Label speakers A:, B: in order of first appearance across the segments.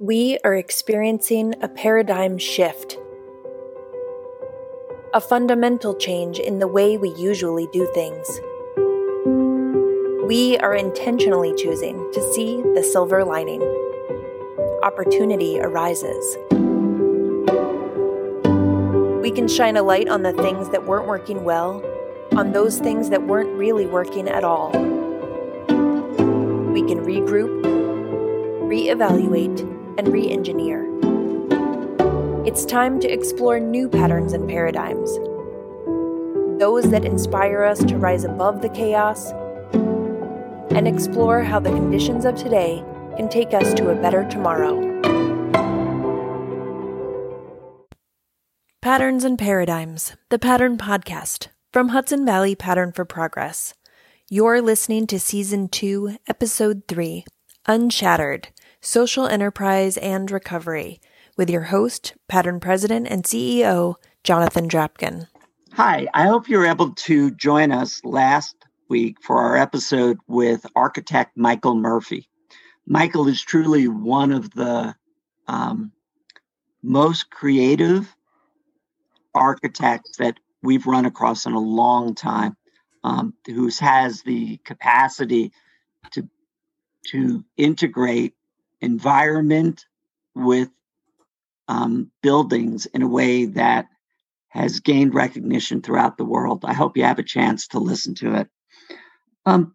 A: We are experiencing a paradigm shift, a fundamental change in the way we usually do things. We are intentionally choosing to see the silver lining. Opportunity arises. We can shine a light on the things that weren't working well, on those things that weren't really working at all. We can regroup, reevaluate, and re engineer. It's time to explore new patterns and paradigms, those that inspire us to rise above the chaos and explore how the conditions of today can take us to a better tomorrow. Patterns and Paradigms, the Pattern Podcast from Hudson Valley Pattern for Progress. You're listening to Season 2, Episode 3 Unshattered Social Enterprise and Recovery with your host, Pattern President and CEO, Jonathan Drapkin.
B: Hi, I hope you're able to join us last week for our episode with architect Michael Murphy. Michael is truly one of the um, most creative architects that we've run across in a long time, um, who has the capacity to to integrate environment with um, buildings in a way that has gained recognition throughout the world. I hope you have a chance to listen to it. Um,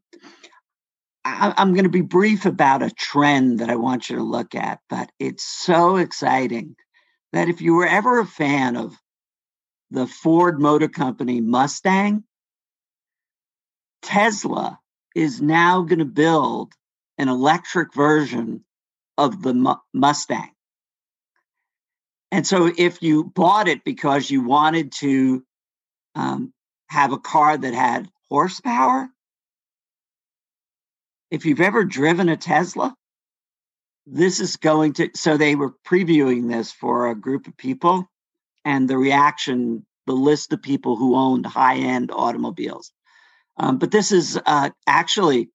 B: I, I'm going to be brief about a trend that I want you to look at, but it's so exciting that if you were ever a fan of the Ford Motor Company Mustang, Tesla is now going to build an electric version of the Mustang. And so if you bought it because you wanted to um, have a car that had horsepower, if you've ever driven a Tesla, this is going to. So they were previewing this for a group of people, and the reaction, the list of people who owned high end automobiles. Um, but this is uh, actually,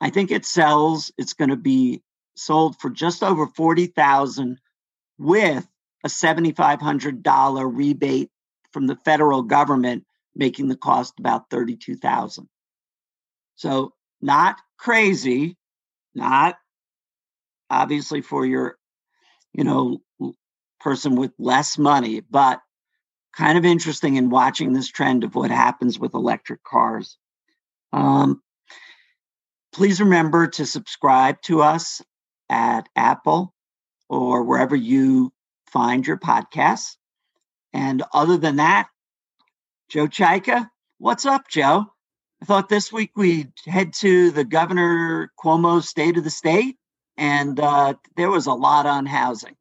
B: I think it sells, it's going to be sold for just over 40,000 with a $7500 rebate from the federal government making the cost about 32,000. So not crazy, not obviously for your you know person with less money, but kind of interesting in watching this trend of what happens with electric cars. Um, please remember to subscribe to us at Apple or wherever you find your podcasts. And other than that, Joe Czajka, what's up, Joe? I thought this week we'd head to the Governor Cuomo's State of the State, and uh, there was a lot on housing.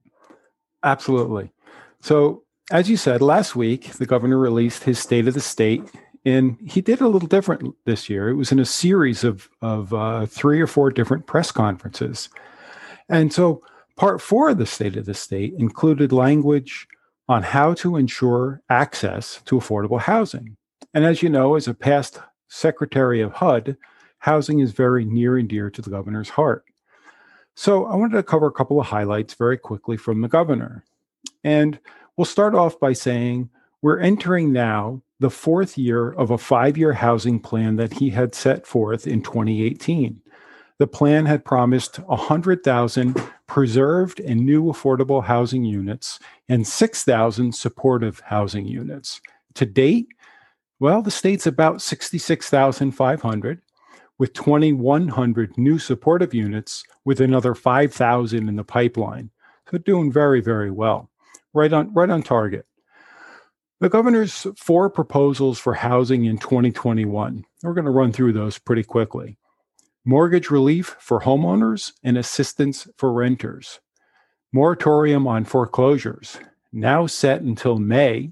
C: Absolutely. So, as you said, last week the governor released his State of the State, and he did a little different this year. It was in a series of of uh, three or four different press conferences. And so part four of the State of the State included language on how to ensure access to affordable housing. And as you know, as a past secretary of HUD, housing is very near and dear to the governor's heart. So I wanted to cover a couple of highlights very quickly from the governor. And we'll start off by saying we're entering now the fourth year of a five year housing plan that he had set forth in 2018 the plan had promised 100,000 preserved and new affordable housing units and 6,000 supportive housing units. To date, well, the state's about 66,500 with 2,100 new supportive units with another 5,000 in the pipeline. So doing very, very well. Right on right on target. The governor's four proposals for housing in 2021. We're going to run through those pretty quickly mortgage relief for homeowners and assistance for renters, moratorium on foreclosures, now set until May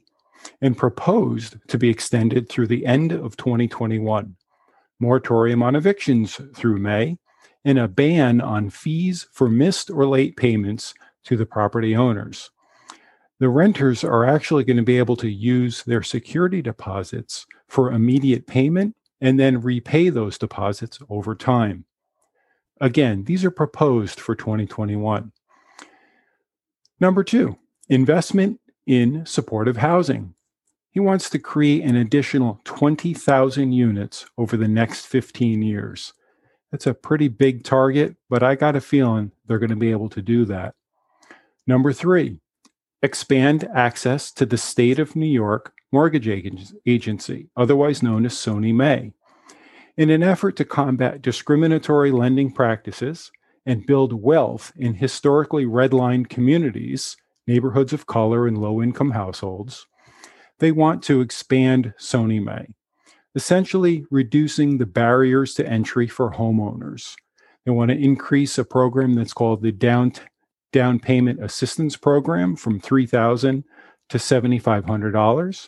C: and proposed to be extended through the end of 2021, moratorium on evictions through May, and a ban on fees for missed or late payments to the property owners. The renters are actually going to be able to use their security deposits for immediate payment and then repay those deposits over time. Again, these are proposed for 2021. Number two, investment in supportive housing. He wants to create an additional 20,000 units over the next 15 years. That's a pretty big target, but I got a feeling they're going to be able to do that. Number three, expand access to the state of New York Mortgage Agency, otherwise known as SONYMA. In an effort to combat discriminatory lending practices and build wealth in historically redlined communities, neighborhoods of color, and low income households, they want to expand SONYMA, essentially reducing the barriers to entry for homeowners. They want to increase a program that's called the Down, down Payment Assistance Program from $3,000 to $7,500.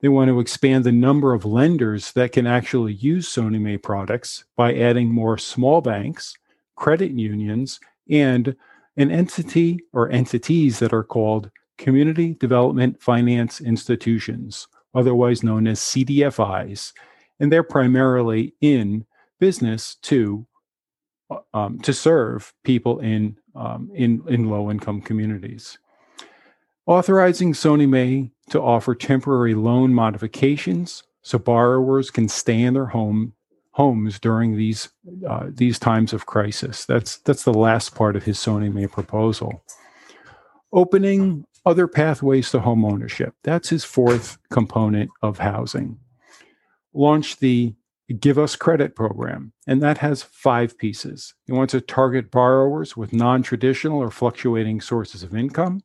C: They want to expand the number of lenders that can actually use SONYMA products by adding more small banks, credit unions, and an entity or entities that are called Community Development Finance Institutions, otherwise known as CDFIs, and they're primarily in business to uh, um, to serve people in um, in in low income communities. Authorizing SONYMA to offer temporary loan modifications so borrowers can stay in their home homes during these uh, these times of crisis. That's that's the last part of his SONYMA proposal. Opening other pathways to home ownership. That's his fourth component of housing. Launch the Give Us Credit program, and that has five pieces. He wants to target borrowers with non traditional or fluctuating sources of income,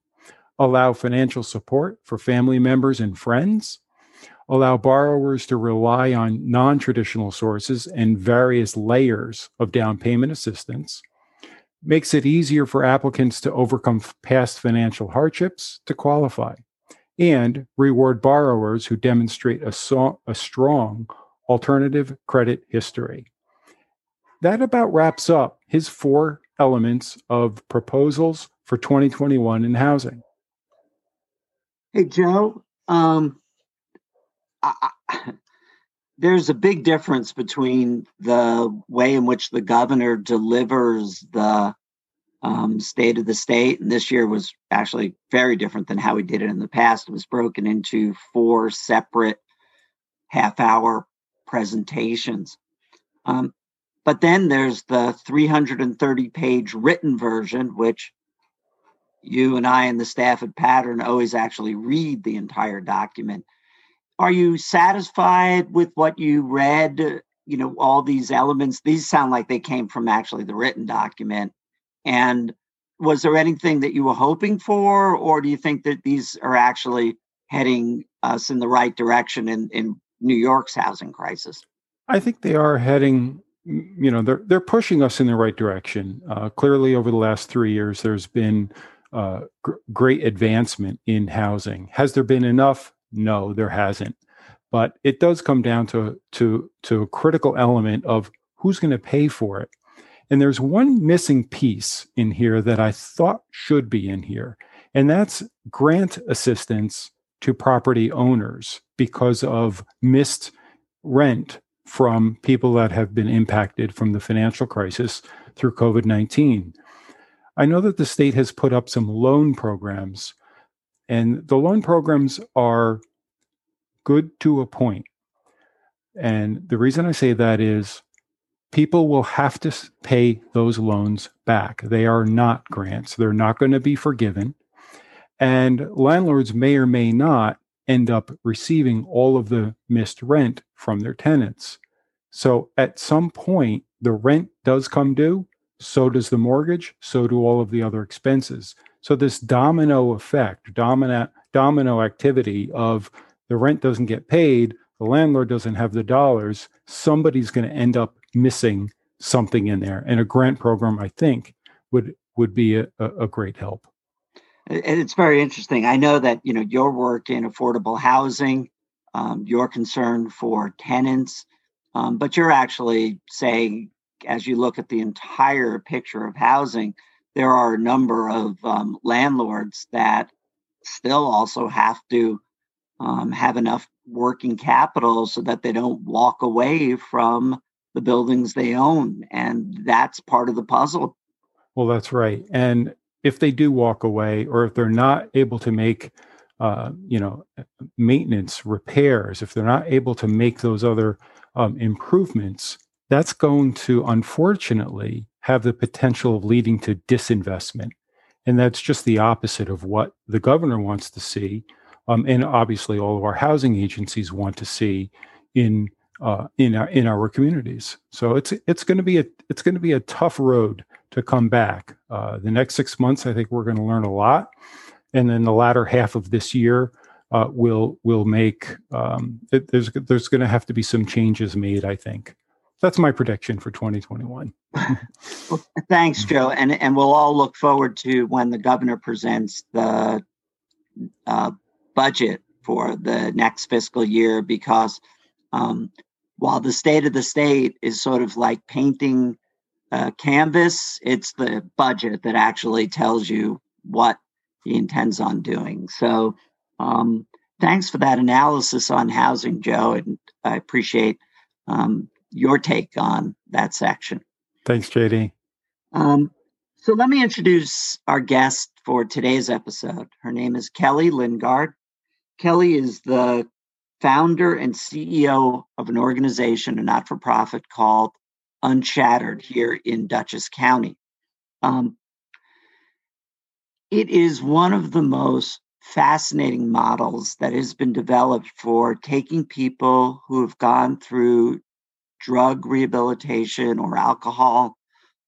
C: allow financial support for family members and friends, allow borrowers to rely on non traditional sources and various layers of down payment assistance, makes it easier for applicants to overcome past financial hardships to qualify, and reward borrowers who demonstrate a, so- a strong alternative credit history. That about wraps up his four elements of proposals for 2021 in housing.
B: Hey, Joe, um, I, I, there's a big difference between the way in which the governor delivers the um, state of the state, and this year was actually very different than how he did it in the past. It was broken into four separate half hour presentations. Um, but then there's the 330 page written version, which you and I and the staff at Pattern always actually read the entire document. Are you satisfied with what you read? You know, all these elements, these sound like they came from actually the written document. And was there anything that you were hoping for, or do you think that these are actually heading us in the right direction in, in New York's housing crisis?
C: I think they are heading you know they're they're pushing us in the right direction. Uh, clearly, over the last three years, there's been uh, gr- great advancement in housing. Has there been enough? No, there hasn't. But it does come down to to to a critical element of who's going to pay for it. And there's one missing piece in here that I thought should be in here, and that's grant assistance to property owners because of missed rent from people that have been impacted from the financial crisis through COVID 19. I know that the state has put up some loan programs, and the loan programs are good to a point. And the reason I say that is people will have to pay those loans back. They are not grants, they're not going to be forgiven. And landlords may or may not end up receiving all of the missed rent from their tenants. So at some point, the rent does come due, so does the mortgage, so do all of the other expenses. So this domino effect, domino domino activity of the rent doesn't get paid, the landlord doesn't have the dollars, somebody's going to end up missing something in there. And a grant program, I think, would would be a, a great help.
B: It's very interesting. I know that you know your work in affordable housing, um, your concern for tenants, um, but you're actually saying as you look at the entire picture of housing, there are a number of um, landlords that still also have to um, have enough working capital so that they don't walk away from the buildings they own. And that's part of the puzzle.
C: Well, that's right. And if they do walk away or if they're not able to make uh, you know maintenance repairs if they're not able to make those other um, improvements that's going to unfortunately have the potential of leading to disinvestment and that's just the opposite of what the governor wants to see um, and obviously all of our housing agencies want to see in uh, in our in our communities. So it's it's going to be a it's going to be a tough road to come back. Uh, the next six months, I think we're going to learn a lot, and then the latter half of this year uh, will will make um, it, there's there's going to have to be some changes made. I think that's my prediction for 2021.
B: well, thanks, Joe, and and we'll all look forward to when the governor presents the uh, budget for the next fiscal year because um, while the state of the state is sort of like painting a canvas, it's the budget that actually tells you what he intends on doing. So, um, thanks for that analysis on housing, Joe, and I appreciate um, your take on that section.
C: Thanks, JD.
B: Um, so, let me introduce our guest for today's episode. Her name is Kelly Lingard. Kelly is the founder and CEO of an organization, a not for profit called Unshattered here in Dutchess County. Um, it is one of the most fascinating models that has been developed for taking people who have gone through drug rehabilitation or alcohol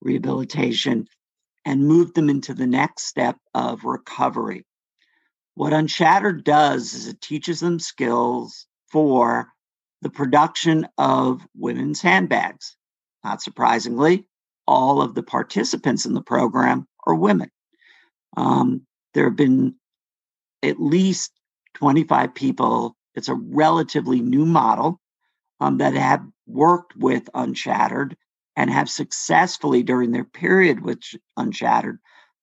B: rehabilitation and move them into the next step of recovery. What Unshattered does is it teaches them skills for the production of women's handbags. Not surprisingly, all of the participants in the program are women. Um, there have been at least 25 people. It's a relatively new model um, that have worked with Unshattered and have successfully, during their period with Unshattered,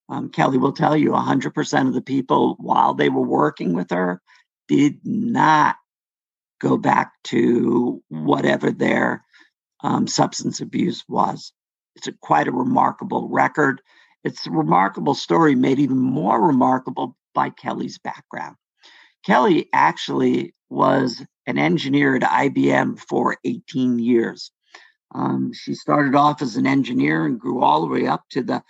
B: um, Kelly will tell you 100% of the people while they were working with her did not go back to whatever their um, substance abuse was. It's a, quite a remarkable record. It's a remarkable story made even more remarkable by Kelly's background. Kelly actually was an engineer at IBM for 18 years. Um, she started off as an engineer and grew all the way up to the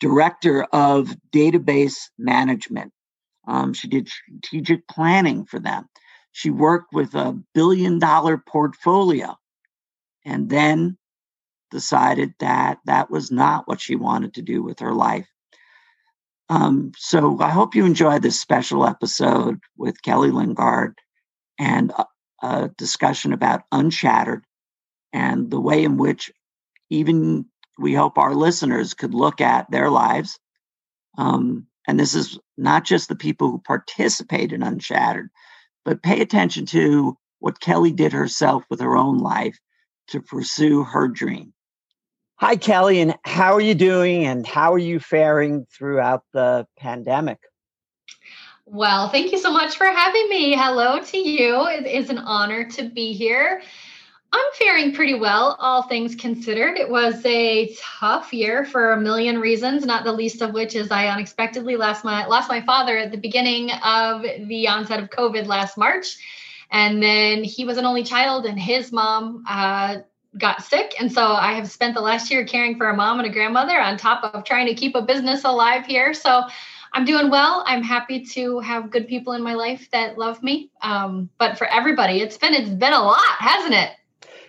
B: director of database management. Um, she did strategic planning for them. She worked with a billion dollar portfolio and then decided that that was not what she wanted to do with her life. Um, so I hope you enjoy this special episode with Kelly Lingard and a, discussion about Unshattered and the way in which even we hope our listeners could look at their lives. Um, and this is not just the people who participate in Unshattered, but pay attention to what Kelly did herself with her own life to pursue her dream. Hi, Kelly, and how are you doing and how are you faring throughout the pandemic?
D: Well, thank you so much for having me. Hello to you. It is an honor to be here. I'm faring pretty well, all things considered. It was a tough year for a million reasons, not the least of which is I unexpectedly lost my lost my father at the beginning of the onset of COVID last March, and then he was an only child, and his mom uh, got sick, and so I have spent the last year caring for a mom and a grandmother on top of trying to keep a business alive here. So. I'm doing well. I'm happy to have good people in my life that love me. Um, but for everybody, it's been it's been a lot, hasn't it?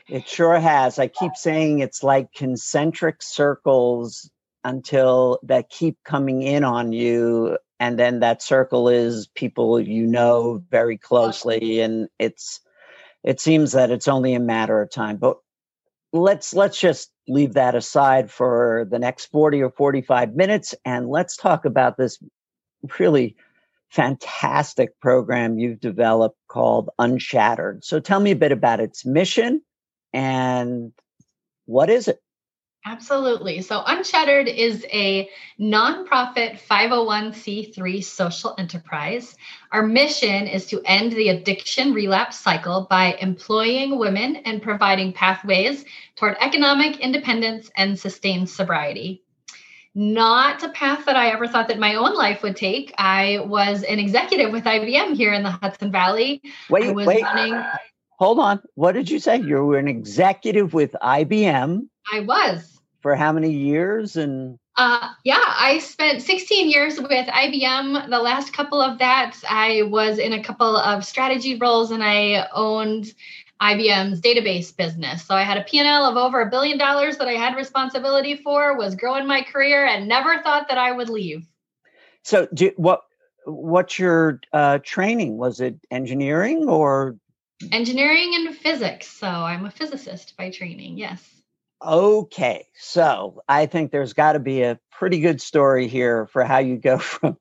B: It sure has. I keep saying it's like concentric circles until that keep coming in on you and then that circle is people you know very closely and it's it seems that it's only a matter of time but let's let's just leave that aside for the next 40 or 45 minutes and let's talk about this really fantastic program you've developed called unshattered so tell me a bit about its mission and what is it?
D: Absolutely. So, Unshattered is a nonprofit 501c3 social enterprise. Our mission is to end the addiction relapse cycle by employing women and providing pathways toward economic independence and sustained sobriety. Not a path that I ever thought that my own life would take. I was an executive with IBM here in the Hudson Valley.
B: Wait, wait. Running... Hold on. What did you say? You were an executive with IBM.
D: I was.
B: For how many years? And
D: uh, yeah, I spent 16 years with IBM. The last couple of that, I was in a couple of strategy roles and I owned IBM's database business. So I had a P&L of over a billion dollars that I had responsibility for, was growing my career and never thought that I would leave.
B: So do, what what's your uh, training? Was it engineering or
D: engineering and physics? So I'm a physicist by training. Yes.
B: Okay. So I think there's got to be a pretty good story here for how you go from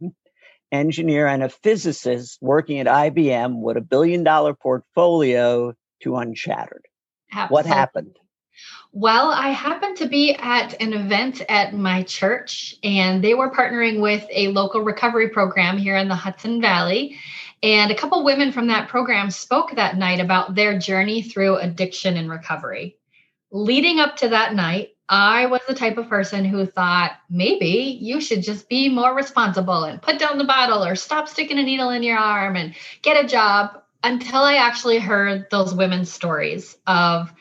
B: engineer and a physicist working at IBM with a billion dollar portfolio to Unshattered. Absolutely. What happened?
D: Well, I happened to be at an event at my church, and they were partnering with a local recovery program here in the Hudson Valley. And a couple women from that program spoke that night about their journey through addiction and recovery. Leading up to that night, I was the type of person who thought maybe you should just be more responsible and put down the bottle or stop sticking a needle in your arm and get a job until I actually heard those women's stories of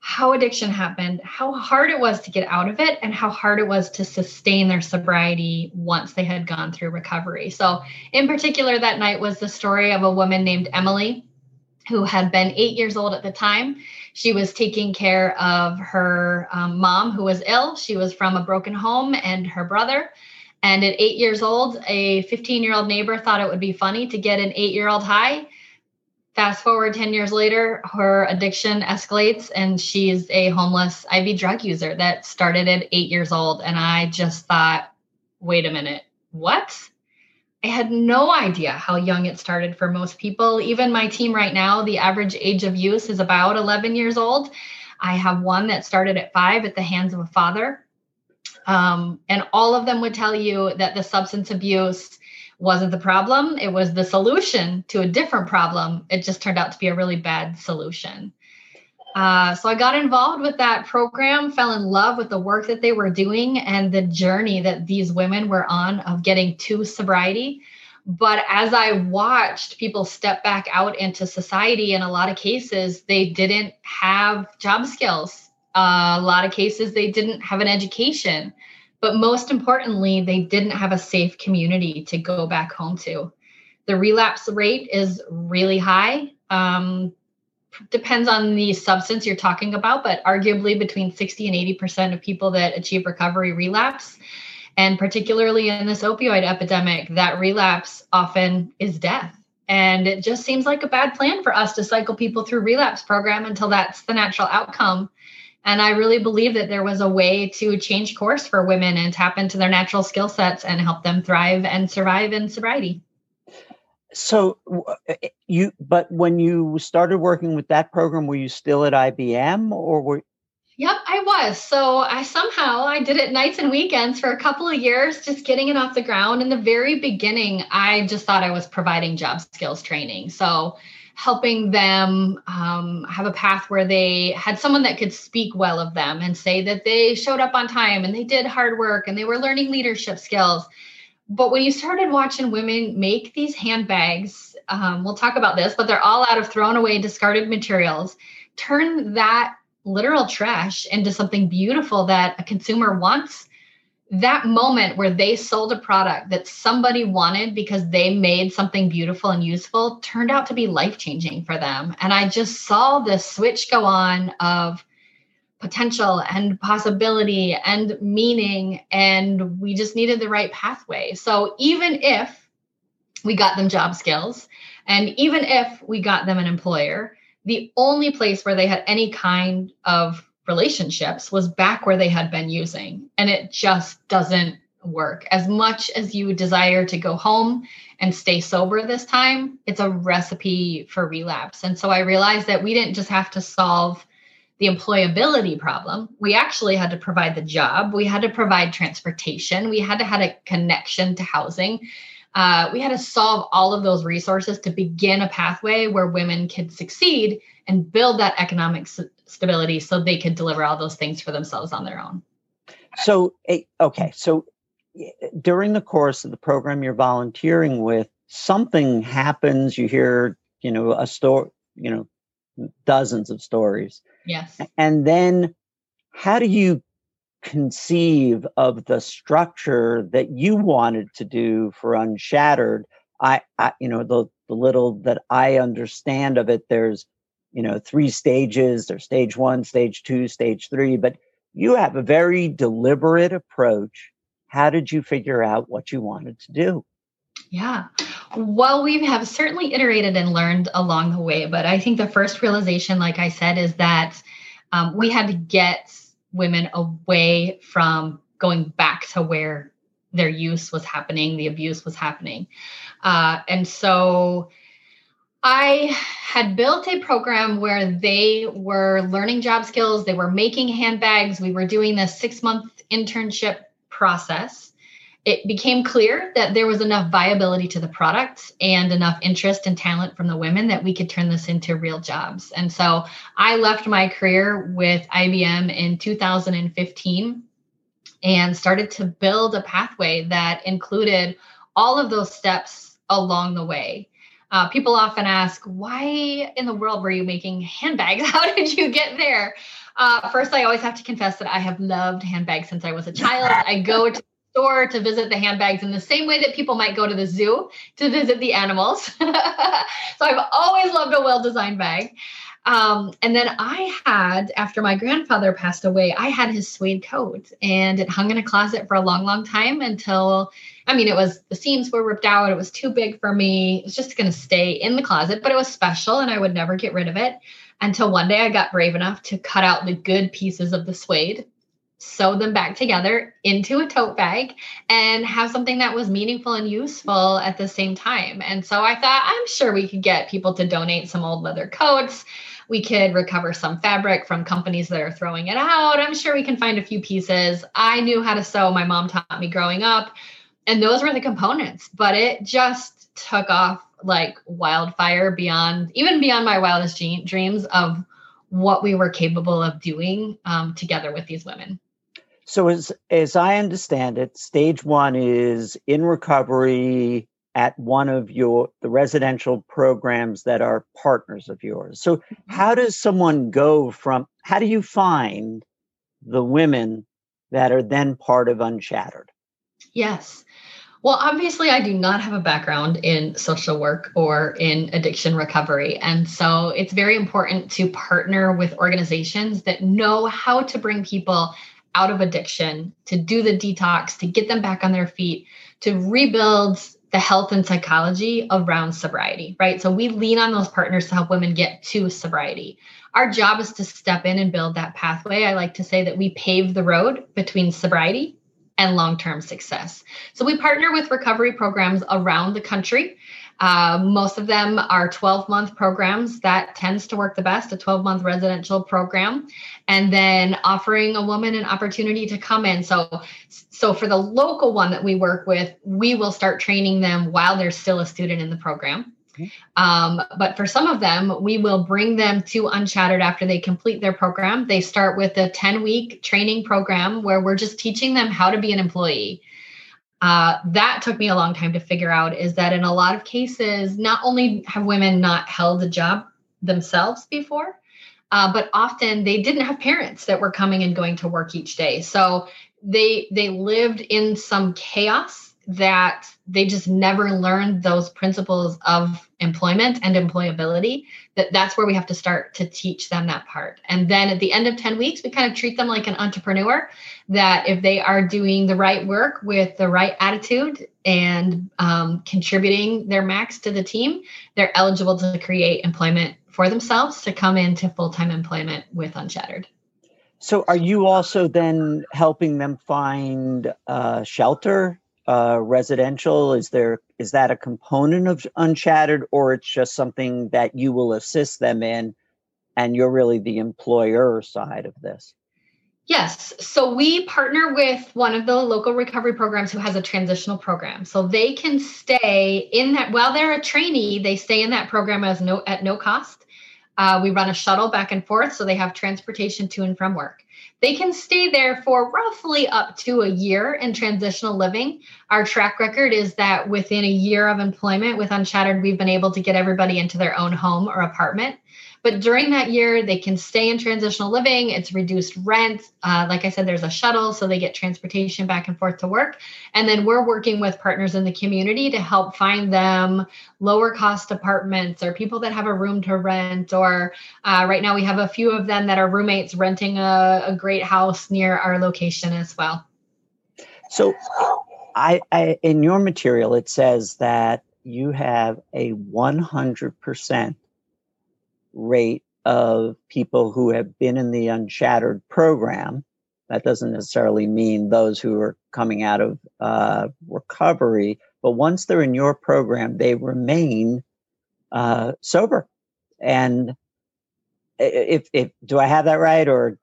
D: how addiction happened, how hard it was to get out of it, and how hard it was to sustain their sobriety once they had gone through recovery. So, in particular, that night was the story of a woman named Emily who had been eight years old at the time. She was taking care of her um, mom who was ill. She was from a broken home and her brother. And at eight years old, a 15 year old neighbor thought it would be funny to get an eight year old high fast forward 10 years later her addiction escalates and she's a homeless iv drug user that started at eight years old. And i just thought wait a minute what? I had no idea how young it started for most people. Even my team right now the average age of use is about 11 years old. I have one that started at five at the hands of a father. Um, and all of them would tell you that the substance abuse wasn't the problem. It was the solution to a different problem. It just turned out to be a really bad solution. Uh, so I got involved with that program, fell in love with the work that they were doing and the journey that these women were on of getting to sobriety. But as I watched people step back out into society, in a lot of cases, they didn't have job skills. Uh, a lot of cases, they didn't have an education. But most importantly, they didn't have a safe community to go back home to. The relapse rate is really high. Um, depends on the substance you're talking about, but arguably between 60 and 80% of people that achieve recovery relapse. And particularly in this opioid epidemic, that relapse often is death. And it just seems like a bad plan for us to cycle people through relapse program until that's the natural outcome. And I really believe that there was a way to change course for women and tap into their natural skill sets and help them thrive and survive in sobriety.
B: So eh, eh, you, but when you started working with that program, were you still at IBM or were?
D: Yep, I was. So I somehow I did it nights and weekends for a couple of years, just getting it off the ground. In the very beginning, I just thought I was providing job skills training. So helping them um, have a path where they had someone that could speak well of them and say that they showed up on time and they did hard work and they were learning leadership skills. But when you started watching women make these handbags, um, we'll talk about this, but they're all out of thrown away, discarded materials, turn that literal trash into something beautiful that a consumer wants that moment where they sold a product that somebody wanted because they made something beautiful and useful turned out to be life changing for them. And I just saw this switch go on of potential and possibility and meaning. And we just needed the right pathway. So even if we got them job skills, and even if we got them an employer, the only place where they had any kind of relationships was back where they had been using. And it just doesn't work. As much as you desire to go home and stay sober this time, it's a recipe for relapse. And so I realized that we didn't just have to solve the employability problem. We actually had to provide the job, we had to provide transportation, we had to have a connection to housing. Uh, we had to solve all of those resources to begin a pathway where women could succeed and build that economic stability so they could deliver all those things for themselves on their own.
B: So, okay, so during the course of the program you're volunteering with, something happens. You hear, you know, a story, you know, dozens of stories.
D: Yes.
B: And then how do you conceive of the structure that you wanted to do for Unshattered? I, I you know, the, the little that I understand of it, there's, you know, three stages. There's stage one, stage two, stage three, but you have a very deliberate approach. How did you figure out what you wanted to do?
D: Yeah. Well, we have certainly iterated and learned along the way, but I think the first realization, like I said, is that um, we had to get women away from going back to where their use was happening, the abuse was happening. Uh, and so I had built a program where they were learning job skills, they were making handbags, we were doing this six month internship process it became clear that there was enough viability to the product and enough interest and talent from the women that we could turn this into real jobs. And so I left my career with IBM in 2015 and started to build a pathway that included all of those steps along the way. Uh, people often ask, why in the world were you making handbags? How did you get there? Uh, first, I always have to confess that I have loved handbags since I was a child. I go to the store to visit the handbags in the same way that people might go to the zoo to visit the animals. so I've always loved a well designed bag. Um, and then I had, after my grandfather passed away, I had his suede coat and it hung in a closet for a long, long time until, I mean, it was the seams were ripped out. It was too big for me. It was just going to stay in the closet, but it was special and I would never get rid of it until one day I got brave enough to cut out the good pieces of the suede sew them back together into a tote bag and have something that was meaningful and useful at the same time. And so I thought, I'm sure we could get people to donate some old leather coats. We could recover some fabric from companies that are throwing it out. I'm sure we can find a few pieces. I knew how to sew. My mom taught me growing up. And those were the components, but it just took off like wildfire beyond, even beyond my wildest dreams of what we were capable of doing um, together with these women.
B: So as as I understand it, stage one is in recovery at one of your the residential programs that are partners of yours. So mm-hmm. how does someone go from how do you find the women that are then part of Unshattered?
D: Yes. Well, obviously, I do not have a background in social work or in addiction recovery. And so it's very important to partner with organizations that know how to bring people out of addiction, to do the detox, to get them back on their feet, to rebuild the health and psychology around sobriety, right? So we lean on those partners to help women get to sobriety. Our job is to step in and build that pathway. I like to say that we pave the road between sobriety and long term success. So we partner with recovery programs around the country uh, most of them are 12 month programs. That tends to work the best, a 12 month residential program. And then offering a woman an opportunity to come in. So, so for the local one that we work with, we will start training them while they're still a student in the program. Um, but for some of them, we will bring them to Unshattered after they complete their program. They start with a 10 week training program where we're just teaching them how to be an employee uh, that took me a long time to figure out is that in a lot of cases, not only have women not held a job themselves before, uh, but often they didn't have parents that were coming and going to work each day. So they they lived in some chaos that they just never learned those principles of employment and employability that that's where we have to start to teach them that part. And then at the end of 10 weeks we kind of treat them like an entrepreneur that if they are doing the right work with the right attitude and um, contributing their max to the team they're eligible to create employment for themselves to come into full-time employment with unshattered.
B: So are you also then helping them find uh, shelter uh, residential? Is there is that a component of Unshattered, or it's just something that you will assist them in, and you're really the employer side of this?
D: Yes. So we partner with one of the local recovery programs who has a transitional program. So they can stay in that while they're a trainee, they stay in that program as no at no cost. Uh, we run a shuttle back and forth, so they have transportation to and from work. They can stay there for roughly up to a year in transitional living. Our track record is that within a year of employment with Unshattered, we've been able to get everybody into their own home or apartment. But during that year, they can stay in transitional living. It's reduced rent. Uh, like I said, there's a shuttle, so they get transportation back and forth to work. And then we're working with partners in the community to help find them lower cost apartments or people that have a room to rent. Or uh, right now, we have a few of them that are roommates renting a, a great house near our location as well.
B: So, I, I in your material, it says that you have a 100% rate of people who have been in the unshattered program. That doesn't necessarily mean those who are coming out of uh, recovery, but once they're in your program, they remain uh, sober. And if, if do I have that right, or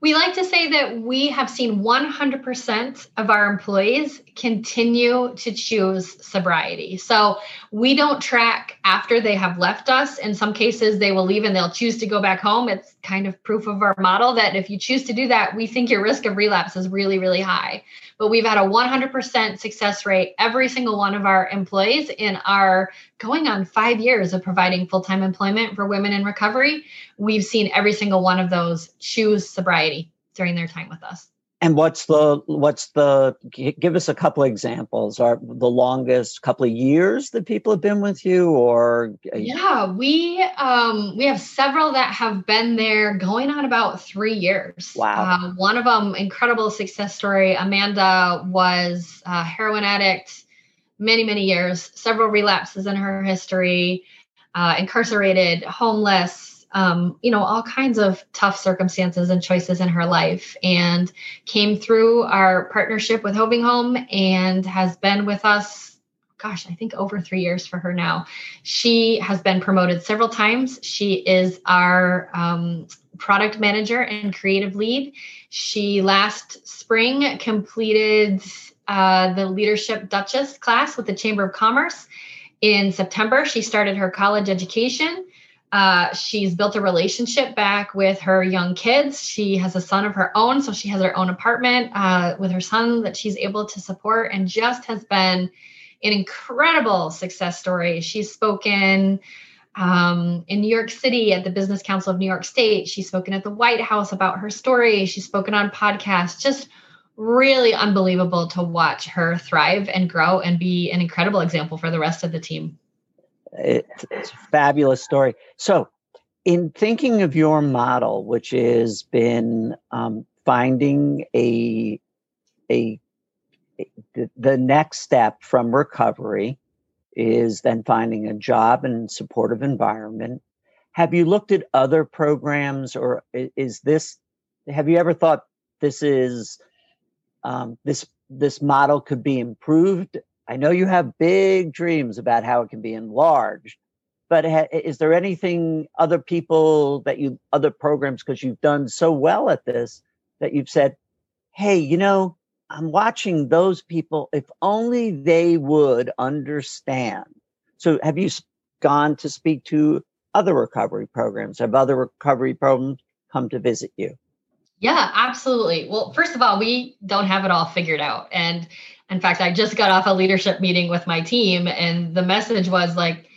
D: we like to say that we have seen 100% of our employees continue to choose sobriety. So we don't track after they have left us. In some cases, they will leave and they'll choose to go back home. It's kind of proof of our model that if you choose to do that, we think your risk of relapse is really, really high. But we've had a 100% success rate, every single one of our employees in our going on five years of providing full time employment for women in recovery. We've seen every single one of those choose sobriety during their time with us.
B: And what's the what's the give us a couple examples? Are the longest couple of years that people have been with you, or
D: yeah, we um, we have several that have been there going on about three years.
B: Wow!
D: Uh, one of them, incredible success story. Amanda was a heroin addict, many many years, several relapses in her history, uh, incarcerated, homeless um, you know, all kinds of tough circumstances and choices in her life, and came through our partnership with Hoving Home and has been with us. Gosh, I think over three years for her now. She has been promoted several times. She is our um, product manager and creative lead. She last spring completed uh, the Leadership Dutchess class with the Chamber of Commerce. In September, she started her college education uh, she's built a relationship back with her young kids. She has a son of her own, so she has her own apartment uh, with her son that she's able to support, and just has been an incredible success story. She's spoken um, in New York City at the Business Council of New York State. She's spoken at the White House about her story. She's spoken on podcasts. Just really unbelievable to watch her thrive and grow and be an incredible example for the rest of the team.
B: It's, it's a fabulous story. So, in thinking of your model, which has been um, finding a, a, the next step from recovery is then finding a job and supportive environment. Have you looked at other programs, or is this? Have you ever thought this is um, this this model could be improved I know you have big dreams about how it can be enlarged, but ha- is there anything other people that you, other programs, because you've done so well at this, that you've said, hey, you know, I'm watching those people, if only they would understand. So have you gone to speak to other recovery programs? Have other recovery programs come to visit you?
D: Yeah, absolutely. Well, first of all, we don't have it all figured out. And in fact, I just got off a leadership meeting with my team, and the message was like,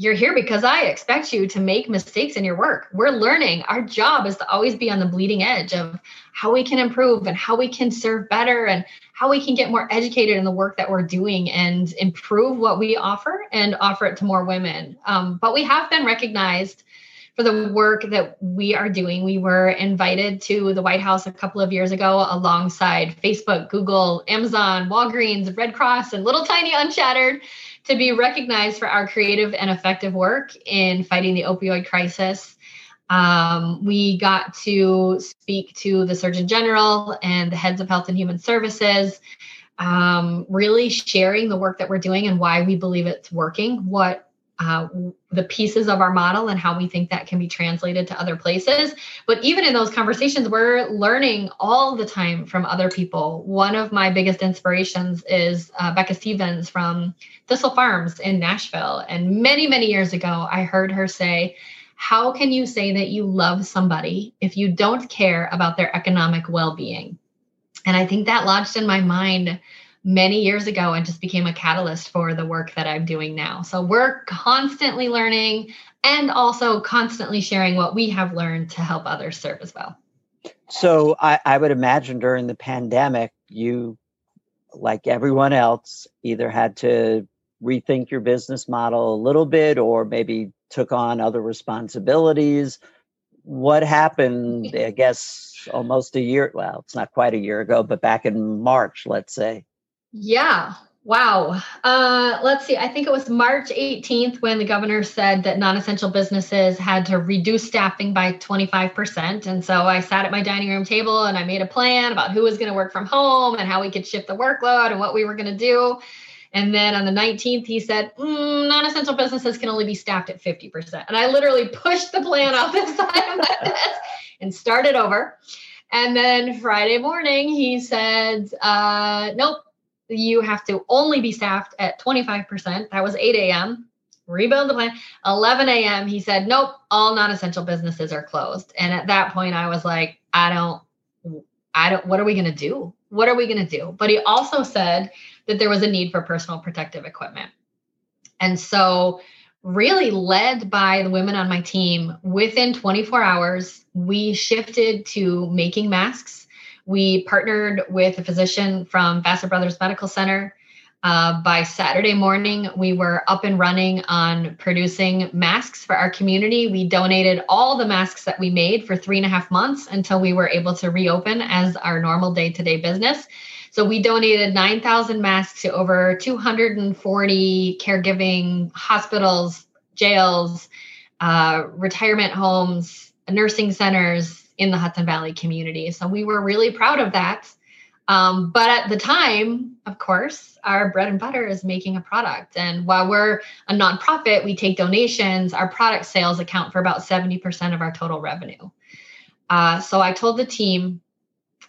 D: you're here because I expect you to make mistakes in your work. We're learning. Our job is to always be on the bleeding edge of how we can improve and how we can serve better and how we can get more educated in the work that we're doing and improve what we offer and offer it to more women. Um, but we have been recognized for the work that we are doing. We were invited to the White House a couple of years ago alongside Facebook, Google, Amazon, Walgreens, Red Cross, and Little Tiny Unshattered to be recognized for our creative and effective work in fighting the opioid crisis. Um, we got to speak to the Surgeon General and the heads of health and human services, um, really sharing the work that we're doing and why we believe it's working, what uh, the pieces of our model and how we think that can be translated to other places. But even in those conversations, we're learning all the time from other people. One of my biggest inspirations is uh, Becca Stevens from Thistle Farms in Nashville. And many, many years ago, I heard her say, How can you say that you love somebody if you don't care about their economic well being? And I think that lodged in my mind many years ago and just became a catalyst for the work that I'm doing now. So we're constantly learning and also constantly sharing what we have learned to help others serve as well.
B: So I, I would imagine during the pandemic, you, like everyone else, either had to rethink your business model a little bit or maybe took on other responsibilities. What happened, I guess, almost a year? Well, it's not quite a year ago, but back in March, let's say.
D: Yeah. Wow. Uh, let's see. I think it was March 18th when the governor said that non essential businesses had to reduce staffing by 25%. And so I sat at my dining room table and I made a plan about who was going to work from home and how we could shift the workload and what we were going to do. And then on the 19th, he said, mm, non essential businesses can only be staffed at 50%. And I literally pushed the plan off the side of my desk and started over. And then Friday morning, he said, uh, nope, you have to only be staffed at 25%. That was 8 a.m. Rebuild the plan. 11 a.m. He said, nope, all non essential businesses are closed. And at that point, I was like, I don't, I don't, what are we going to do? What are we going to do? But he also said that there was a need for personal protective equipment. And so, really led by the women on my team, within 24 hours, we shifted to making masks we partnered with a physician from Vassar Brothers Medical Center. Uh, by Saturday morning, we were up and running on producing masks for our community. We donated all the masks that we made for three and a half months until we were able to reopen as our normal day to day business. So we donated 9,000 masks to over 240 caregiving hospitals, jails, uh, retirement homes, nursing centers, in the Hudson Valley community. So we were really proud of that. Um, but at the time, of course, our bread and butter is making a product. And while we're a nonprofit, we take donations. Our product sales account for about 70% of our total revenue. Uh, so I told the team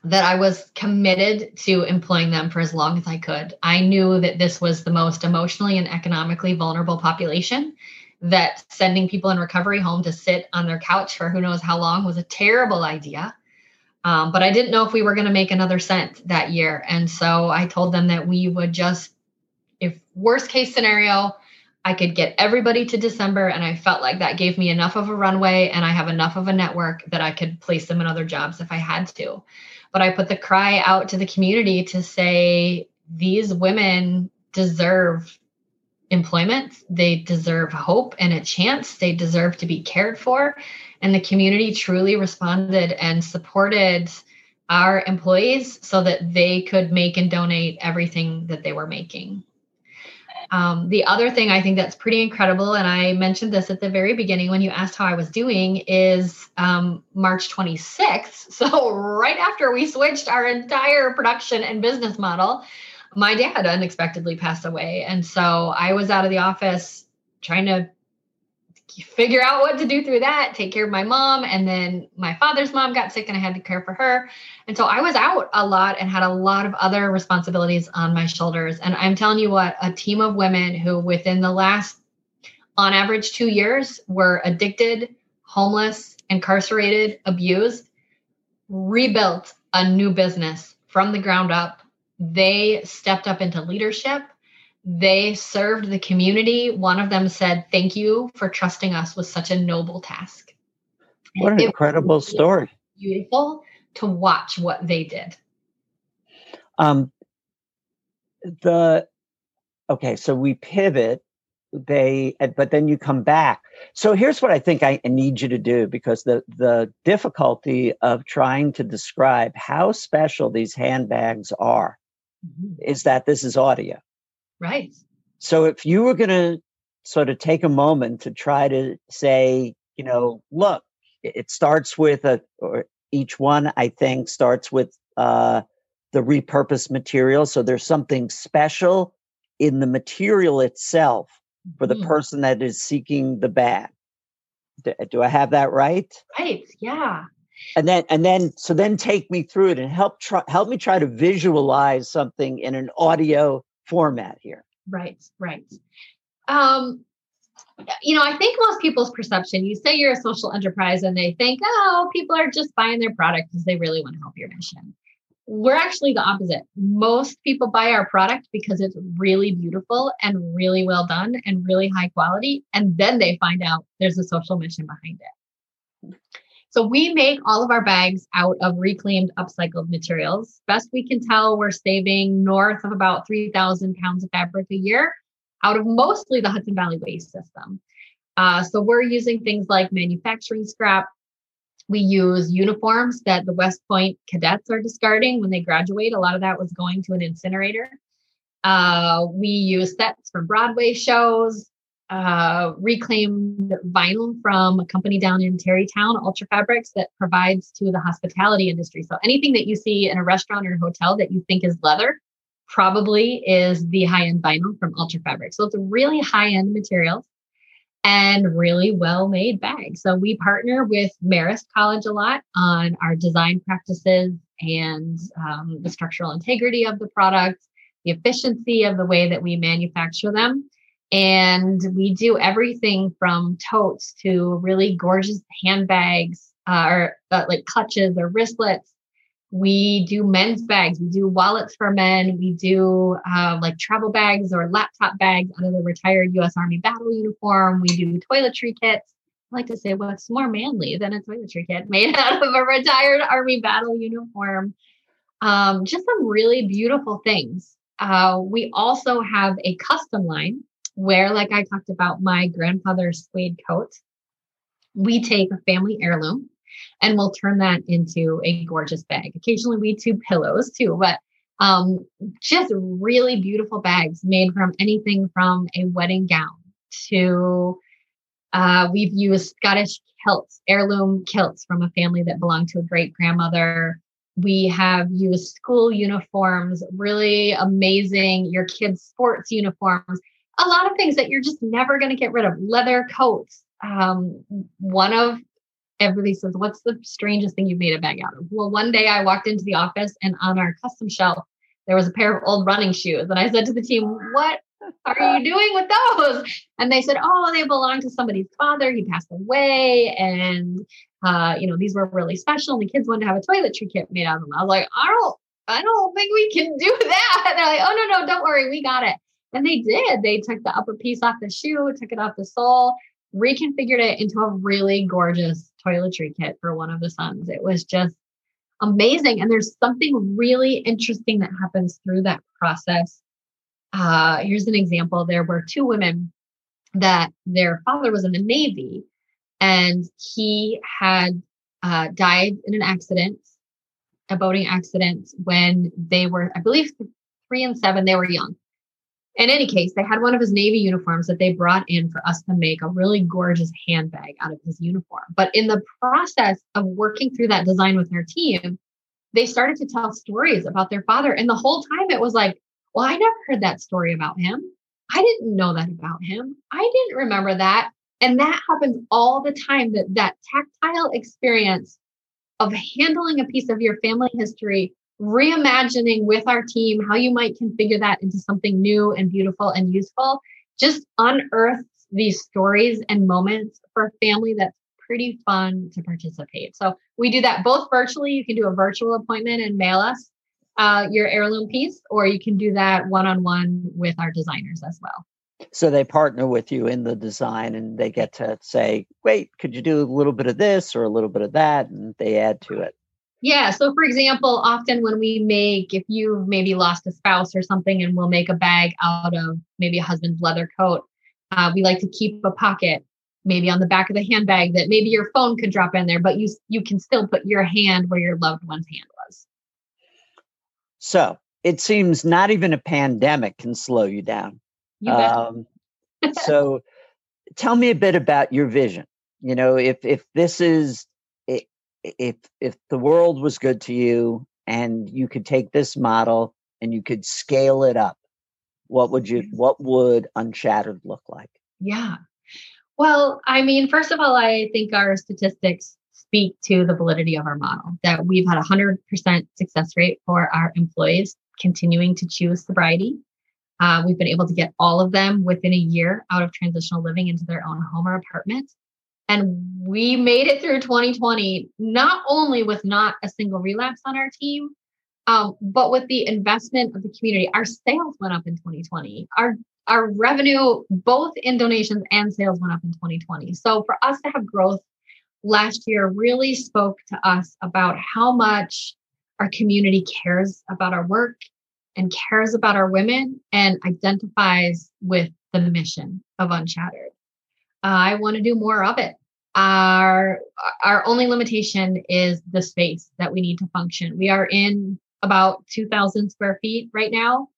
D: that I was committed to employing them for as long as I could. I knew that this was the most emotionally and economically vulnerable population that sending people in recovery home to sit on their couch for who knows how long was a terrible idea. Um, but I didn't know if we were going to make another cent that year. And so I told them that we would just, if worst case scenario, I could get everybody to December. And I felt like that gave me enough of a runway and I have enough of a network that I could place them in other jobs if I had to. But I put the cry out to the community to say, these women deserve employment. They deserve hope and a chance. They deserve to be cared for. And the community truly responded and supported our employees so that they could make and donate everything that they were making. Um, the other thing I think that's pretty incredible, and I mentioned this at the very beginning when you asked how I was doing, is um, March 26th. So, right after we switched our entire production and business model, my dad unexpectedly passed away. And so I was out of the office trying to figure out what to do through that, take care of my mom. And then my father's mom got sick and I had to care for her. And so I was out a lot and had a lot of other responsibilities on my shoulders. And I'm telling you what, a team of women who within the last, on average, two years were addicted, homeless, incarcerated, abused, rebuilt a new business from the ground up they stepped up into leadership. They served the community. One of them said, Thank you for trusting us with such a noble task.
B: What an it incredible story.
D: Beautiful to watch what they did.
B: Um, the okay, so we pivot they but then you come back so here's what i think i need you to do because the the difficulty of trying to describe how special these handbags are mm-hmm. is that this is audio.
D: Right.
B: So if you were going to sort of take a moment to try to say, you know, look, it starts with a, or each one I think starts with uh, the repurposed material. So there's something special in the material itself for the mm. person that is seeking the bag. Do, do I have that right?
D: Right. Yeah
B: and then and then so then take me through it and help try help me try to visualize something in an audio format here
D: right right um you know, I think most people's perception, you say you're a social enterprise and they think, oh, people are just buying their product because they really want to help your mission. We're actually the opposite. Most people buy our product because it's really beautiful and really well done and really high quality. And then they find out there's a social mission behind it. So we make all of our bags out of reclaimed, upcycled materials. Best we can tell, we're saving north of about 3,000 pounds of fabric a year out of mostly the Hudson Valley waste system. Uh, so we're using things like manufacturing scrap. We use uniforms that the West Point cadets are discarding when they graduate. A lot of that was going to an incinerator. Uh, we use sets from Broadway shows, uh, reclaimed vinyl from a company down in Tarrytown, Ultra Fabrics, that provides to the hospitality industry. So anything that you see in a restaurant or a hotel that you think is leather, probably is the high end vinyl from Ultrafabrics. So it's a really high end materials and really well made bags. So we partner with Marist College a lot on our design practices and um, the structural integrity of the products, the efficiency of the way that we manufacture them. And we do everything from totes to really gorgeous handbags uh, or uh, like clutches or wristlets we do men's bags. We do wallets for men. We do uh, like travel bags or laptop bags out of the retired U.S. Army battle uniform. We do toiletry kits. I like to say, what's more manly than a toiletry kit made out of a retired Army battle uniform? Um, just some really beautiful things. Uh, we also have a custom line where, like I talked about, my grandfather's suede coat. We take a family heirloom and we'll turn that into a gorgeous bag. Occasionally we do pillows too, but um, just really beautiful bags made from anything from a wedding gown to uh, we've used Scottish kilts, heirloom kilts from a family that belonged to a great grandmother. We have used school uniforms, really amazing, your kids' sports uniforms, a lot of things that you're just never going to get rid of. Leather coats. Um, one of everybody says, What's the strangest thing you've made a bag out of? Well, one day I walked into the office and on our custom shelf, there was a pair of old running shoes. And I said to the team, What are you doing with those? And they said, Oh, they belong to somebody's father. He passed away. And, uh, you know, these were really special. And the kids wanted to have a toiletry kit made out of them. I was like, I don't, I don't think we can do that. And they're like, Oh, no, no, don't worry. We got it. And they did. They took the upper piece off the shoe, took it off the sole, reconfigured it into a really gorgeous toiletry kit for one of the sons. It was just amazing. And there's something really interesting that happens through that process. Uh, here's an example there were two women that their father was in the Navy and he had uh, died in an accident, a boating accident, when they were, I believe, three and seven, they were young in any case, they had one of his Navy uniforms that they brought in for us to make a really gorgeous handbag out of his uniform. But in the process of working through that design with our team, they started to tell stories about their father. And the whole time it was like, well, I never heard that story about him. I didn't know that about him. I didn't remember that. And that happens all the time that that tactile experience of handling a piece of your family history reimagining with our team how you might configure that into something new and beautiful and useful just unearths these stories and moments for a family that's pretty fun to participate. So we do that both virtually. You can do a virtual appointment and mail us uh, your heirloom piece, or you can do that one on one with our designers as well.
B: So they partner with you in the design and they get to say, wait, could you do a little bit of this or a little bit of that? And they add to it.
D: Yeah. So, for example, often when we make, if you've maybe lost a spouse or something, and we'll make a bag out of maybe a husband's leather coat, uh, we like to keep a pocket maybe on the back of the handbag that maybe your phone could drop in there, but you you can still put your hand where your loved one's hand was.
B: So it seems not even a pandemic can slow you down.
D: You um,
B: so tell me a bit about your vision. You know, if if this is if if the world was good to you and you could take this model and you could scale it up what would you what would unshattered look like?
D: Yeah. Well i mean first of all i think our statistics speak to the validity of our model that we've had a 100% success rate for our employees continuing to choose sobriety. Uh, we've been able to get all of them within a year out of transitional living into their own home or apartment. And we made it through 2020, not only with not a single relapse on our team, um, but with the investment of the community. Our sales went up in 2020. Our our revenue, both in donations and sales, went up in 2020. So for us to have growth last year really spoke to us about how much our community cares about our work and cares about our women and identifies with the mission of Unshattered. I want to do more of it. Our our only limitation is the space that we need to function. We are in about 2,000 square feet right now.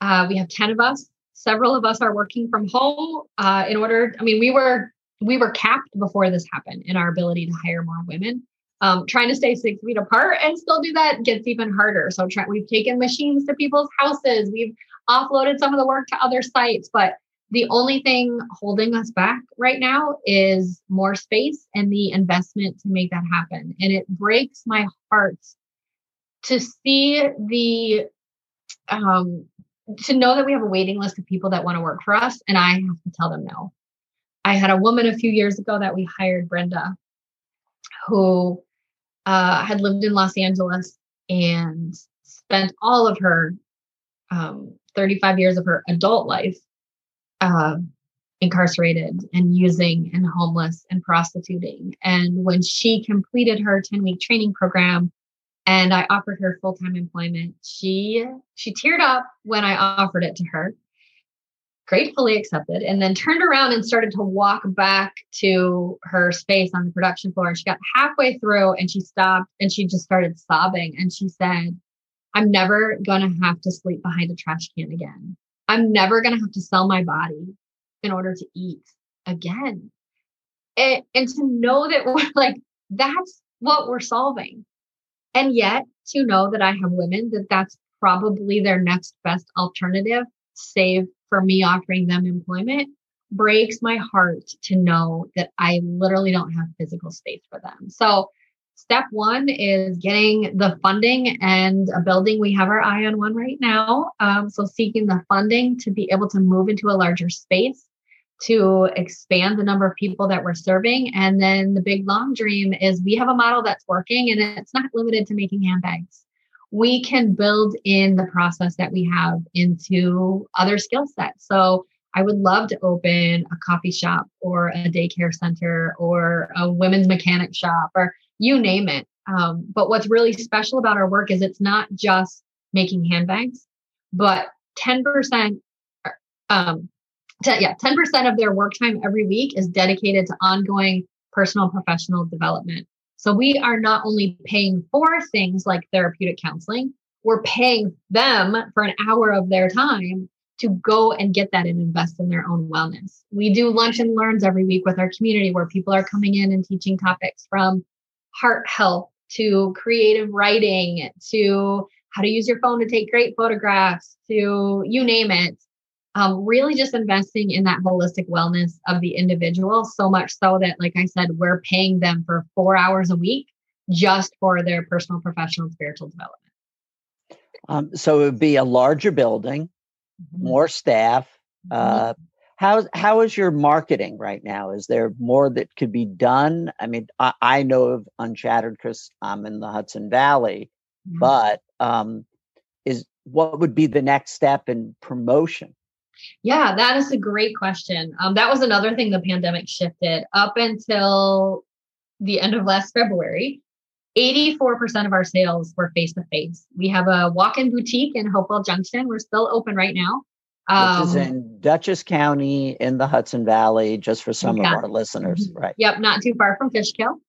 D: Uh, we have 10 of us. Several of us are working from home. Uh, in order, I mean, we were we were capped before this happened in our ability to hire more women. Um, trying to stay six feet apart and still do that gets even harder. So try, we've taken machines to people's houses. We've offloaded some of the work to other sites, but the only thing holding us back right now is more space and the investment to make that happen. And it breaks my heart to see the um, to know that we have a waiting list of people that want to work for us, and I have to tell them no. I had a woman a few years ago that we hired, Brenda, who uh, had lived in Los Angeles and spent all of her um, 35 years of her adult life uh, incarcerated and using and homeless and prostituting. And when she completed her 10 week training program and I offered her full time employment, she she teared up when I offered it to her gratefully accepted and then turned around and started to walk back to her space on the production floor and she got halfway through and she stopped and she just started sobbing and she said i'm never going to have to sleep behind a trash can again i'm never going to have to sell my body in order to eat again and, and to know that we're like that's what we're solving and yet to know that i have women that that's probably their next best alternative save for me offering them employment breaks my heart to know that I literally don't have physical space for them. So, step one is getting the funding and a building. We have our eye on one right now. Um, so, seeking the funding to be able to move into a larger space to expand the number of people that we're serving. And then the big long dream is we have a model that's working and it's not limited to making handbags we can build in the process that we have into other skill sets. So I would love to open a coffee shop or a daycare center or a women's mechanic shop or you name it. Um, but what's really special about our work is it's not just making handbags, but 10%, um, t- yeah, 10% of their work time every week is dedicated to ongoing personal professional development. So we are not only paying for things like therapeutic counseling, we're paying them for an hour of their time to go and get that and invest in their own wellness. We do lunch and learns every week with our community where people are coming in and teaching topics from heart health to creative writing to how to use your phone to take great photographs to you name it um, really just investing in that holistic wellness of the individual so much so that like i said we're paying them for four hours a week just for their personal professional and spiritual development
B: um, so it would be a larger building mm-hmm. more staff mm-hmm. Uh, how, how is your marketing right now is there more that could be done i mean i, I know of Unshattered because i'm in the hudson valley mm-hmm. but um, is what would be the next step in promotion
D: yeah, that is a great question. Um, that was another thing the pandemic shifted up until the end of last February. 84% of our sales were face to face. We have a walk in boutique in Hopewell Junction. We're still open right now.
B: Um, Which is um, in Dutchess County in the Hudson Valley, just for some yeah. of our listeners, mm-hmm. right?
D: Yep, not too far from Fishkill.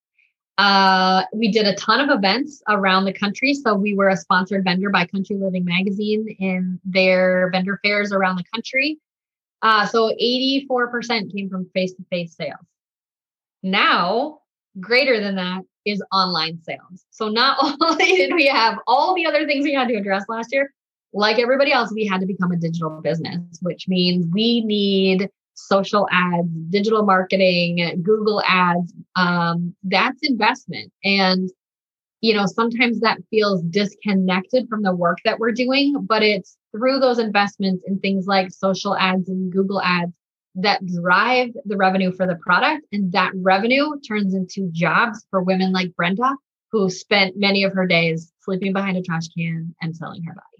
D: Uh, we did a ton of events around the country. So we were a sponsored vendor by Country Living Magazine in their vendor fairs around the country. Uh, so 84% came from face to face sales. Now, greater than that is online sales. So not only did we have all the other things we had to address last year, like everybody else, we had to become a digital business, which means we need social ads, digital marketing, Google ads, um, that's investment. And, you know, sometimes that feels disconnected from the work that we're doing, but it's through those investments in things like social ads and Google ads that drive the revenue for the product. And that revenue turns into jobs for women like Brenda, who spent many of her days sleeping behind a trash can and selling her body.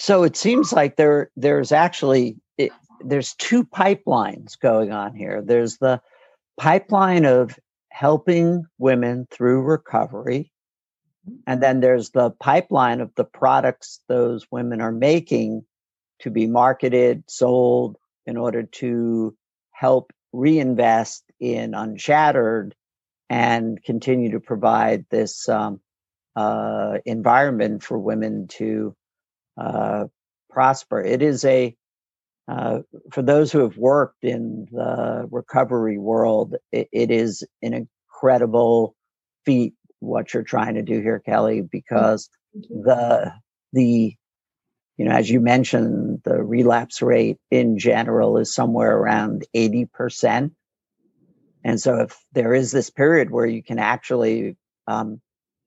B: So it seems like there there's actually it, there's two pipelines going on here. There's the pipeline of helping women through recovery and then there's the pipeline of the products those women are making to be marketed, sold in order to help reinvest in Unshattered and continue to provide this um, uh, environment for women to uh, prosper. It is a uh, for those who have worked in the recovery world, it, it is an incredible feat what you're trying to do here, Kelly, because the the you know, as you mentioned, the relapse rate in general is somewhere around 80%. And so if there is this period where you can actually um,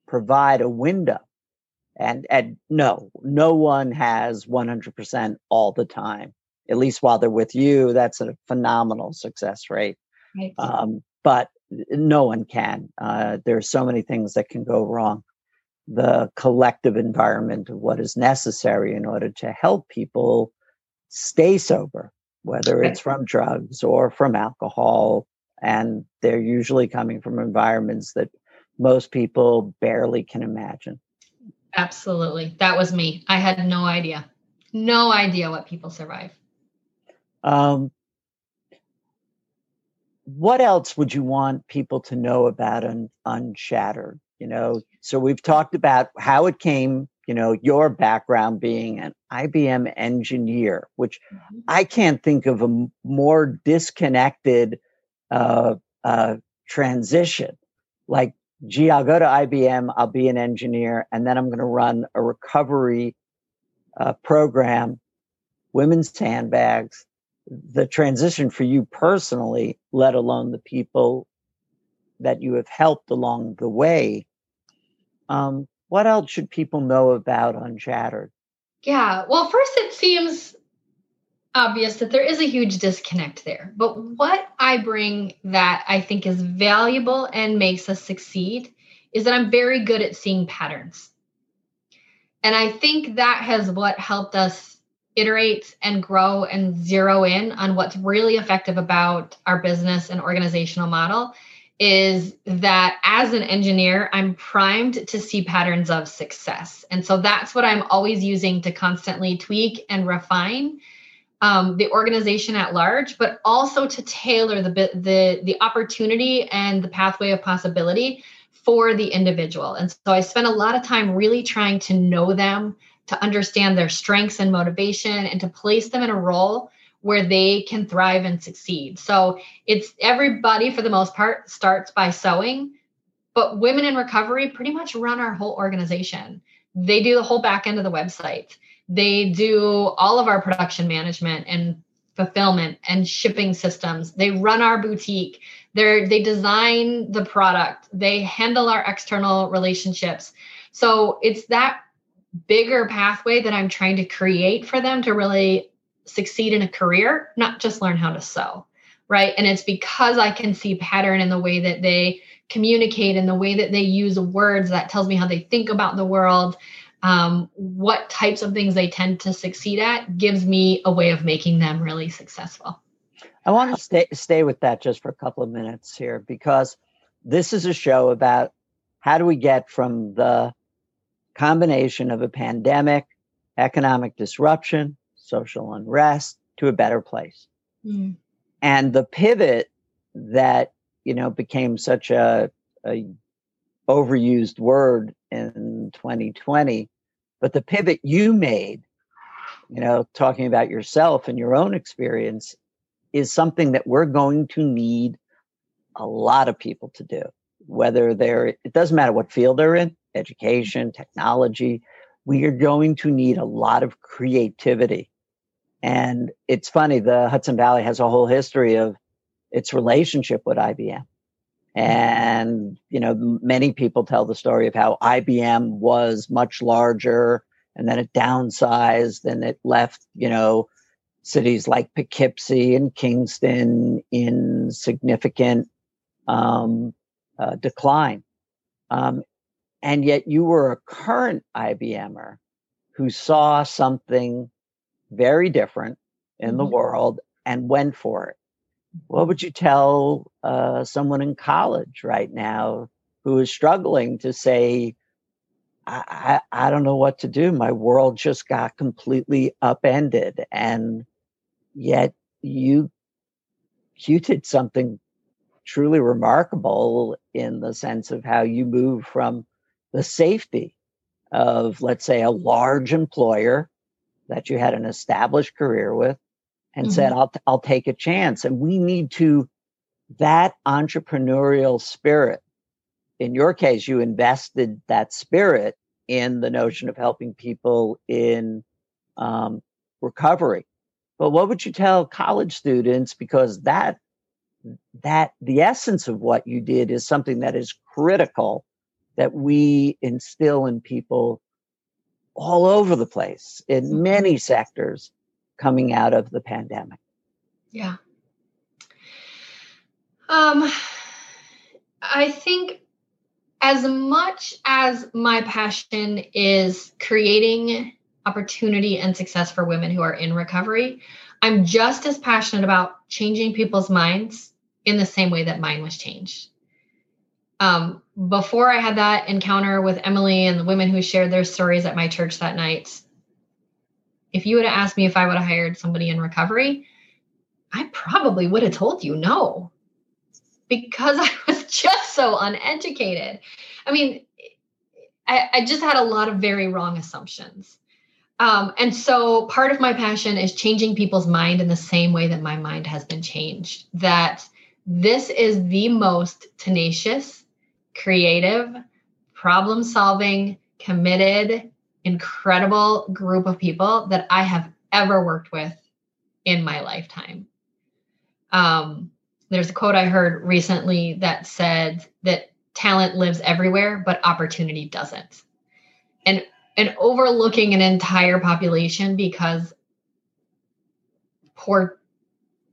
B: provide a window and, and no, no one has 100% all the time, at least while they're with you, that's a phenomenal success rate. Right. Um, but no one can. Uh, there are so many things that can go wrong. The collective environment of what is necessary in order to help people stay sober, whether it's from drugs or from alcohol. And they're usually coming from environments that most people barely can imagine.
D: Absolutely. That was me. I had no idea. No idea what people survive. Um,
B: what else would you want people to know about un, Unshattered? You know, so we've talked about how it came, you know, your background being an IBM engineer, which mm-hmm. I can't think of a more disconnected uh, uh, transition. Like, gee, I'll go to IBM, I'll be an engineer, and then I'm going to run a recovery uh, program, women's handbags, the transition for you personally, let alone the people that you have helped along the way. Um, what else should people know about Unshattered?
D: Yeah, well, first it seems obvious that there is a huge disconnect there. But what I bring that I think is valuable and makes us succeed is that I'm very good at seeing patterns. And I think that has what helped us iterate and grow and zero in on what's really effective about our business and organizational model is that as an engineer, I'm primed to see patterns of success. And so that's what I'm always using to constantly tweak and refine um, the organization at large, but also to tailor the, the, the opportunity and the pathway of possibility for the individual. And so I spend a lot of time really trying to know them, to understand their strengths and motivation and to place them in a role where they can thrive and succeed. So it's everybody for the most part starts by sewing, but women in recovery pretty much run our whole organization. They do the whole back end of the website. They do all of our production management and fulfillment and shipping systems. They run our boutique. They they design the product. They handle our external relationships. So it's that bigger pathway that I'm trying to create for them to really succeed in a career, not just learn how to sew. Right. And it's because I can see pattern in the way that they communicate and the way that they use words that tells me how they think about the world. Um, what types of things they tend to succeed at gives me a way of making them really successful.
B: I want to stay stay with that just for a couple of minutes here because this is a show about how do we get from the combination of a pandemic, economic disruption, social unrest to a better place. Mm. And the pivot that, you know, became such a, a overused word in 2020, but the pivot you made, you know, talking about yourself and your own experience is something that we're going to need a lot of people to do, whether they're, it doesn't matter what field they're in, education, technology. We are going to need a lot of creativity. And it's funny, the Hudson Valley has a whole history of its relationship with IBM. And, you know, many people tell the story of how IBM was much larger and then it downsized and it left, you know, cities like Poughkeepsie and Kingston in significant um, uh, decline. Um, and yet you were a current IBMer who saw something very different in mm-hmm. the world and went for it. What would you tell uh, someone in college right now who is struggling to say, I, I, I don't know what to do. My world just got completely upended. And yet you you did something truly remarkable in the sense of how you move from the safety of let's say a large employer that you had an established career with and mm-hmm. said I'll I'll take a chance and we need to that entrepreneurial spirit in your case you invested that spirit in the notion of helping people in um, recovery but what would you tell college students? Because that that the essence of what you did is something that is critical that we instill in people all over the place in mm-hmm. many sectors coming out of the pandemic.
D: Yeah. Um I think as much as my passion is creating opportunity and success for women who are in recovery. I'm just as passionate about changing people's minds in the same way that mine was changed. Um, before I had that encounter with Emily and the women who shared their stories at my church that night, if you would have asked me if I would have hired somebody in recovery, I probably would have told you no because I was just so uneducated. I mean, I, I just had a lot of very wrong assumptions. Um, and so part of my passion is changing people's mind in the same way that my mind has been changed. That this is the most tenacious, creative, problem solving, committed, incredible group of people that I have ever worked with in my lifetime. Um, there's a quote I heard recently that said that talent lives everywhere, but opportunity doesn't. And and overlooking an entire population because poor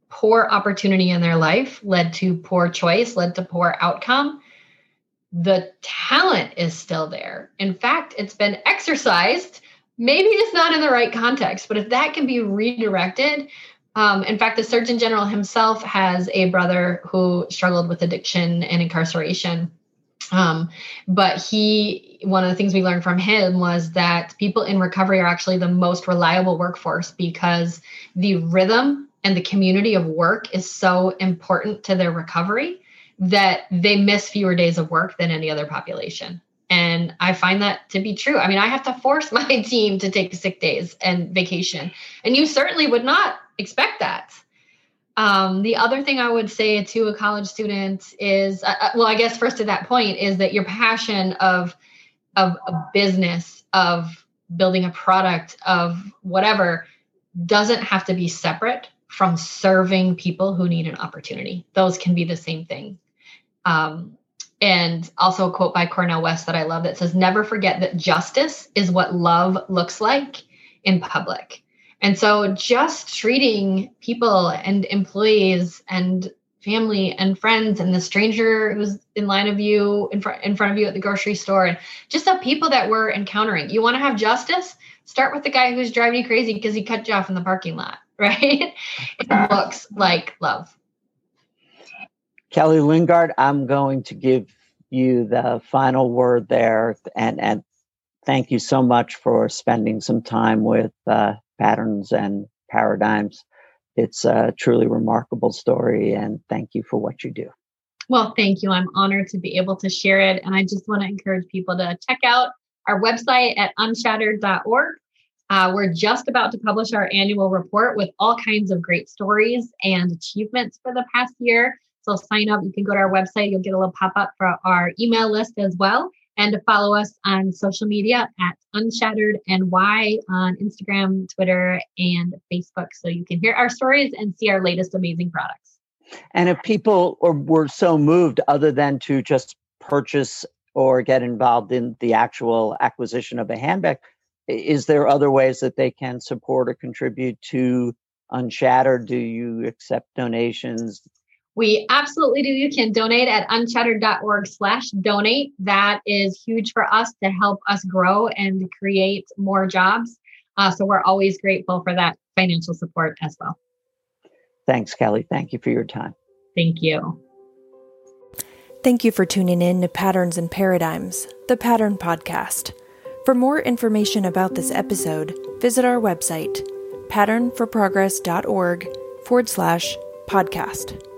D: poor opportunity in their life led to poor choice led to poor outcome the talent is still there. In fact it's been exercised. Maybe just not in the right context but if that can be redirected um, in fact the surgeon general himself has a brother who struggled with addiction and incarceration. Um, but he, one of the things we learned from him was that people in recovery are actually the most reliable workforce because the rhythm and the community of work is so important to their recovery that they miss fewer days of work than any other population. And I find that to be true. I mean, I have to force my team to take sick days and vacation. And you certainly would not expect that. Um, the other thing I would say to a college student is, uh, uh, well, I guess first to that point is that your passion of of a business, of building a product, of whatever, doesn't have to be separate from serving people who need an opportunity. Those can be the same thing. Um, and also a quote by Cornel West that I love that says, "Never forget that justice is what love looks like in public." And so just treating people and employees and family and friends and the stranger who's in line of you in front in front of you at the grocery store and just the people that we're encountering. You want to have justice? Start with the guy who's driving you crazy because he cut you off in the parking lot, right? it looks like love.
B: Kelly Lingard, I'm going to give you the final word there and and thank you so much for spending some time with uh, patterns and paradigms. It's a truly remarkable story, and thank you for what you do.
D: Well, thank you. I'm honored to be able to share it. And I just want to encourage people to check out our website at unshattered.org. Uh, we're just about to publish our annual report with all kinds of great stories and achievements for the past year. So sign up. You can go to our website. You'll get a little pop up for our email list as well and to follow us on social media at Unshattered NY on Instagram, Twitter, and Facebook so you can hear our stories and see our latest amazing products.
B: And if people or were so moved, other than to just purchase or get involved in the actual acquisition of a handbag, is there other ways that they can support or contribute to Unshattered? Do you accept donations?
D: We absolutely do. You can donate at unshattered.org slash donate. That is huge for us to help us grow and create more jobs. Uh, so we're always grateful for that financial support as well.
B: Thanks, Kelly. Thank you for your time.
D: Thank you.
A: Thank you for tuning in to Patterns and Paradigms, the Pattern Podcast. For more information about this episode, visit our website, patternforprogress.org forward slash podcast.